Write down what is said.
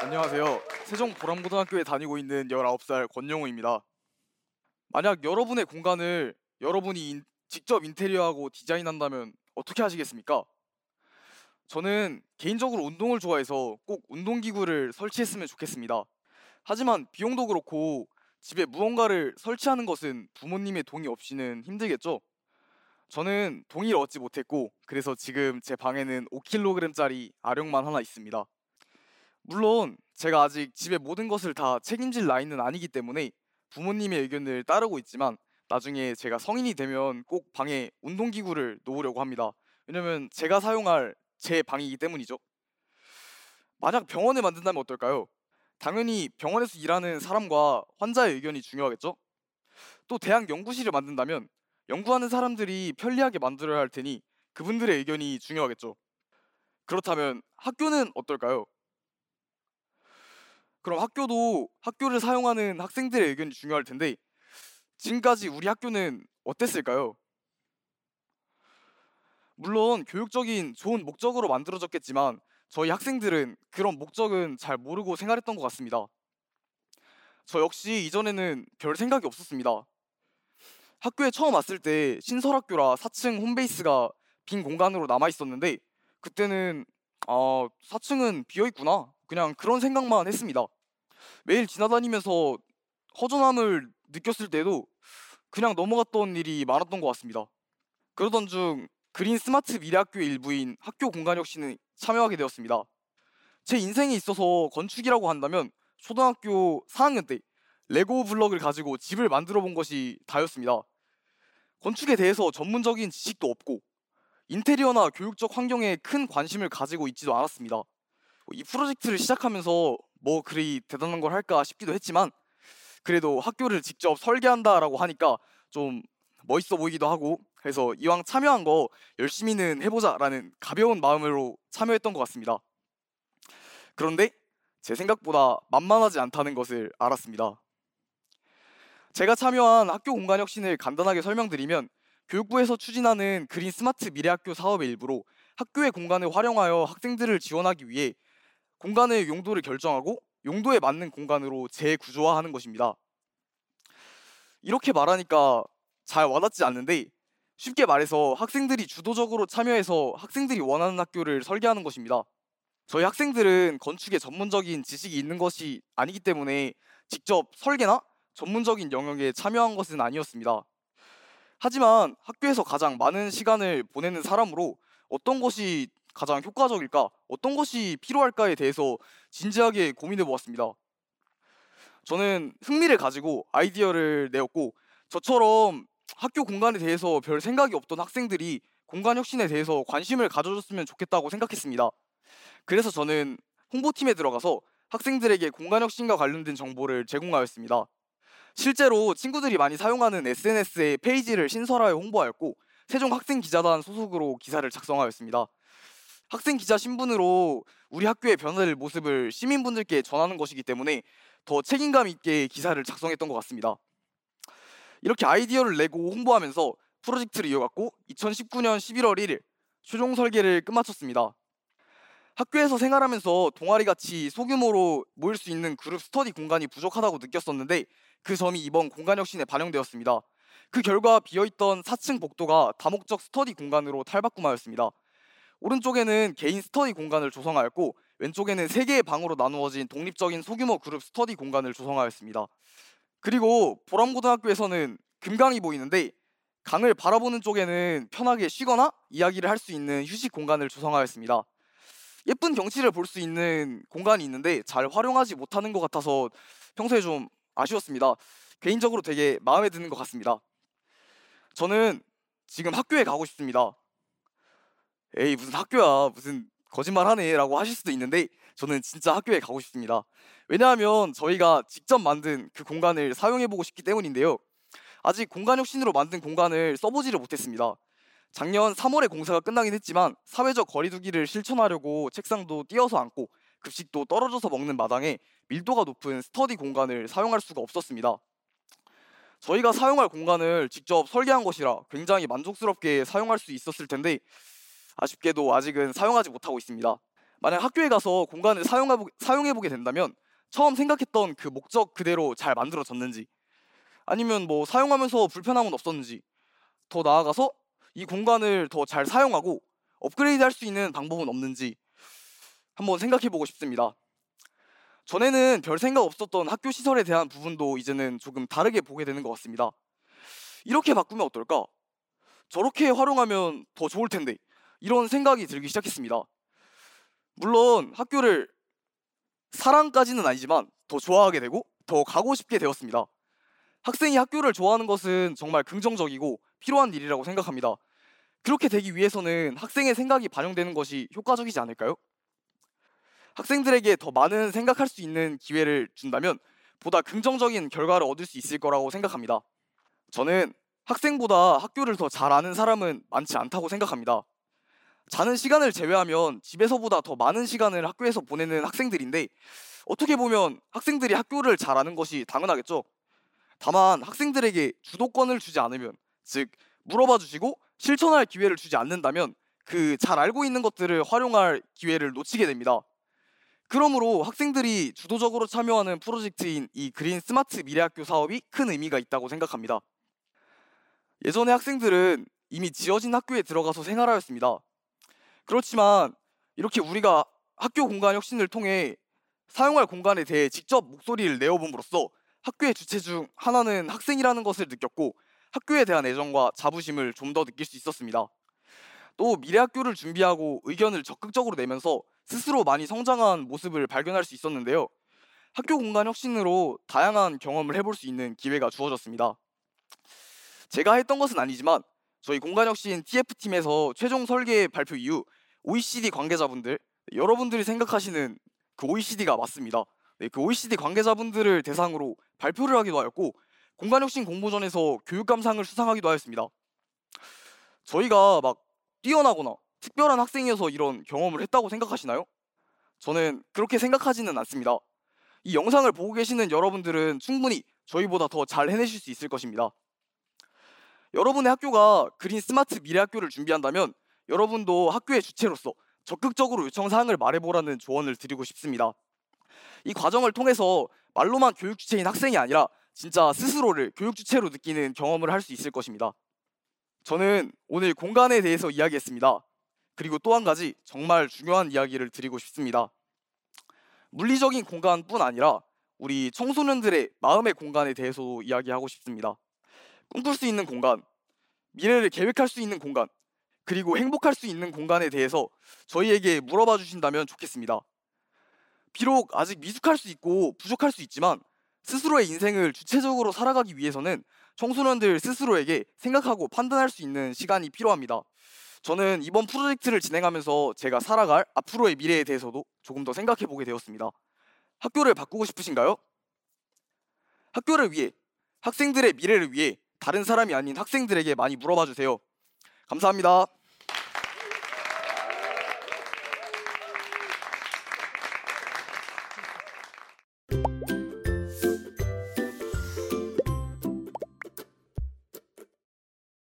안녕하세요. 세종 보람고등학교에 다니고 있는 19살 권영우입니다. 만약 여러분의 공간을 여러분이 인- 직접 인테리어하고 디자인한다면 어떻게 하시겠습니까? 저는 개인적으로 운동을 좋아해서 꼭 운동기구를 설치했으면 좋겠습니다. 하지만 비용도 그렇고 집에 무언가를 설치하는 것은 부모님의 동의 없이는 힘들겠죠? 저는 동의를 얻지 못했고 그래서 지금 제 방에는 5kg짜리 아령만 하나 있습니다. 물론 제가 아직 집의 모든 것을 다 책임질 나이는 아니기 때문에 부모님의 의견을 따르고 있지만 나중에 제가 성인이 되면 꼭 방에 운동기구를 놓으려고 합니다. 왜냐면 제가 사용할 제 방이기 때문이죠. 만약 병원을 만든다면 어떨까요? 당연히 병원에서 일하는 사람과 환자의 의견이 중요하겠죠? 또 대학 연구실을 만든다면 연구하는 사람들이 편리하게 만들어야 할 테니 그분들의 의견이 중요하겠죠. 그렇다면 학교는 어떨까요? 그럼 학교도 학교를 사용하는 학생들의 의견이 중요할 텐데 지금까지 우리 학교는 어땠을까요? 물론 교육적인 좋은 목적으로 만들어졌겠지만 저희 학생들은 그런 목적은 잘 모르고 생활했던 것 같습니다. 저 역시 이전에는 별 생각이 없었습니다. 학교에 처음 왔을 때 신설학교라 4층 홈베이스가 빈 공간으로 남아 있었는데 그때는 아 4층은 비어 있구나 그냥 그런 생각만 했습니다. 매일 지나다니면서 허전함을 느꼈을 때도 그냥 넘어갔던 일이 많았던 것 같습니다. 그러던 중 그린 스마트 미래학교의 일부인 학교 공간 혁신에 참여하게 되었습니다. 제 인생에 있어서 건축이라고 한다면 초등학교 4학년 때 레고 블럭을 가지고 집을 만들어 본 것이 다였습니다. 건축에 대해서 전문적인 지식도 없고 인테리어나 교육적 환경에 큰 관심을 가지고 있지도 않았습니다. 이 프로젝트를 시작하면서 뭐 그리 대단한 걸 할까 싶기도 했지만 그래도 학교를 직접 설계한다라고 하니까 좀 멋있어 보이기도 하고 그래서 이왕 참여한 거 열심히는 해보자라는 가벼운 마음으로 참여했던 것 같습니다. 그런데 제 생각보다 만만하지 않다는 것을 알았습니다. 제가 참여한 학교 공간 혁신을 간단하게 설명드리면 교육부에서 추진하는 그린 스마트 미래학교 사업의 일부로 학교의 공간을 활용하여 학생들을 지원하기 위해 공간의 용도를 결정하고 용도에 맞는 공간으로 재구조화하는 것입니다. 이렇게 말하니까 잘 와닿지 않는데 쉽게 말해서 학생들이 주도적으로 참여해서 학생들이 원하는 학교를 설계하는 것입니다. 저희 학생들은 건축에 전문적인 지식이 있는 것이 아니기 때문에 직접 설계나 전문적인 영역에 참여한 것은 아니었습니다. 하지만 학교에서 가장 많은 시간을 보내는 사람으로 어떤 것이 가장 효과적일까, 어떤 것이 필요할까에 대해서 진지하게 고민해 보았습니다. 저는 흥미를 가지고 아이디어를 내었고 저처럼 학교 공간에 대해서 별 생각이 없던 학생들이 공간 혁신에 대해서 관심을 가져줬으면 좋겠다고 생각했습니다. 그래서 저는 홍보팀에 들어가서 학생들에게 공간 혁신과 관련된 정보를 제공하였습니다. 실제로 친구들이 많이 사용하는 SNS에 페이지를 신설하여 홍보하였고 세종 학생 기자단 소속으로 기사를 작성하였습니다. 학생 기자 신분으로 우리 학교의 변화될 모습을 시민분들께 전하는 것이기 때문에 더 책임감 있게 기사를 작성했던 것 같습니다. 이렇게 아이디어를 내고 홍보하면서 프로젝트를 이어갔고 2019년 11월 1일 최종 설계를 끝마쳤습니다. 학교에서 생활하면서 동아리 같이 소규모로 모일 수 있는 그룹 스터디 공간이 부족하다고 느꼈었는데 그 점이 이번 공간 혁신에 반영되었습니다. 그 결과 비어있던 4층 복도가 다목적 스터디 공간으로 탈바꿈하였습니다. 오른쪽에는 개인 스터디 공간을 조성하였고 왼쪽에는 세 개의 방으로 나누어진 독립적인 소규모 그룹 스터디 공간을 조성하였습니다. 그리고 보람고등학교에서는 금강이 보이는데 강을 바라보는 쪽에는 편하게 쉬거나 이야기를 할 수 있는 휴식 공간을 조성하였습니다. 예쁜 경치를 볼 수 있는 공간이 있는데 잘 활용하지 못하는 것 같아서 평소에 좀 아쉬웠습니다. 개인적으로 되게 마음에 드는 것 같습니다. 저는 지금 학교에 가고 싶습니다. 에이 무슨 학교야 무슨 거짓말하네라고 하실 수도 있는데 저는 진짜 학교에 가고 싶습니다. 왜냐하면 저희가 직접 만든 그 공간을 사용해보고 싶기 때문인데요. 아직 공간 혁신으로 만든 공간을 써보지를 못했습니다. 작년 3월에 공사가 끝나긴 했지만 사회적 거리두기를 실천하려고 책상도 띄어서 앉고 급식도 떨어져서 먹는 마당에 밀도가 높은 스터디 공간을 사용할 수가 없었습니다. 저희가 사용할 공간을 직접 설계한 것이라 굉장히 만족스럽게 사용할 수 있었을 텐데 아쉽게도 아직은 사용하지 못하고 있습니다. 만약 학교에 가서 공간을 사용해보, 사용해보게 된다면 처음 생각했던 그 목적 그대로 잘 만들어졌는지 아니면 뭐 사용하면서 불편함은 없었는지 더 나아가서 이 공간을 더 잘 사용하고 업그레이드 할 수 있는 방법은 없는지 한번 생각해 보고 싶습니다. 전에는 별 생각 없었던 학교 시설에 대한 부분도 이제는 조금 다르게 보게 되는 것 같습니다. 이렇게 바꾸면 어떨까? 저렇게 활용하면 더 좋을 텐데 이런 생각이 들기 시작했습니다. 물론 학교를 사랑까지는 아니지만 더 좋아하게 되고 더 가고 싶게 되었습니다. 학생이 학교를 좋아하는 것은 정말 긍정적이고 필요한 일이라고 생각합니다. 그렇게 되기 위해서는 학생의 생각이 반영되는 것이 효과적이지 않을까요? 학생들에게 더 많은 생각할 수 있는 기회를 준다면 보다 긍정적인 결과를 얻을 수 있을 거라고 생각합니다. 저는 학생보다 학교를 더 잘 아는 사람은 많지 않다고 생각합니다. 자는 시간을 제외하면 집에서보다 더 많은 시간을 학교에서 보내는 학생들인데 어떻게 보면 학생들이 학교를 잘 아는 것이 당연하겠죠. 다만 학생들에게 주도권을 주지 않으면 즉 물어봐 주시고 실천할 기회를 주지 않는다면 그 잘 알고 있는 것들을 활용할 기회를 놓치게 됩니다. 그러므로 학생들이 주도적으로 참여하는 프로젝트인 이 그린 스마트 미래학교 사업이 큰 의미가 있다고 생각합니다. 예전에 학생들은 이미 지어진 학교에 들어가서 생활하였습니다. 그렇지만 이렇게 우리가 학교 공간 혁신을 통해 사용할 공간에 대해 직접 목소리를 내어봄으로써 학교의 주체 중 하나는 학생이라는 것을 느꼈고 학교에 대한 애정과 자부심을 좀 더 느낄 수 있었습니다. 또 미래 학교를 준비하고 의견을 적극적으로 내면서 스스로 많이 성장한 모습을 발견할 수 있었는데요. 학교 공간 혁신으로 다양한 경험을 해볼 수 있는 기회가 주어졌습니다. 제가 했던 것은 아니지만 저희 공간혁신 TF팀에서 최종 설계 발표 이후 OECD 관계자분들 여러분들이 생각하시는 그 OECD가 맞습니다. 네, 그 OECD 관계자분들을 대상으로 발표를 하기도 하였고 공간혁신 공모전에서 교육감상을 수상하기도 하였습니다. 저희가 막 뛰어나거나 특별한 학생이어서 이런 경험을 했다고 생각하시나요? 저는 그렇게 생각하지는 않습니다. 이 영상을 보고 계시는 여러분들은 충분히 저희보다 더 잘 해내실 수 있을 것입니다. 여러분의 학교가 그린 스마트 미래 학교를 준비한다면 여러분도 학교의 주체로서 적극적으로 요청 사항을 말해보라는 조언을 드리고 싶습니다. 이 과정을 통해서 말로만 교육 주체인 학생이 아니라 진짜 스스로를 교육 주체로 느끼는 경험을 할 수 있을 것입니다. 저는 오늘 공간에 대해서 이야기했습니다. 그리고 또 한 가지 정말 중요한 이야기를 드리고 싶습니다. 물리적인 공간뿐 아니라 우리 청소년들의 마음의 공간에 대해서도 이야기하고 싶습니다. 꿈꿀 수 있는 공간, 미래를 계획할 수 있는 공간, 그리고 행복할 수 있는 공간에 대해서 저희에게 물어봐 주신다면 좋겠습니다. 비록 아직 미숙할 수 있고 부족할 수 있지만 스스로의 인생을 주체적으로 살아가기 위해서는 청소년들 스스로에게 생각하고 판단할 수 있는 시간이 필요합니다. 저는 이번 프로젝트를 진행하면서 제가 살아갈 앞으로의 미래에 대해서도 조금 더 생각해 보게 되었습니다. 학교를 바꾸고 싶으신가요? 학교를 위해, 학생들의 미래를 위해 다른 사람이 아닌 학생들에게 많이 물어봐 주세요. 감사합니다.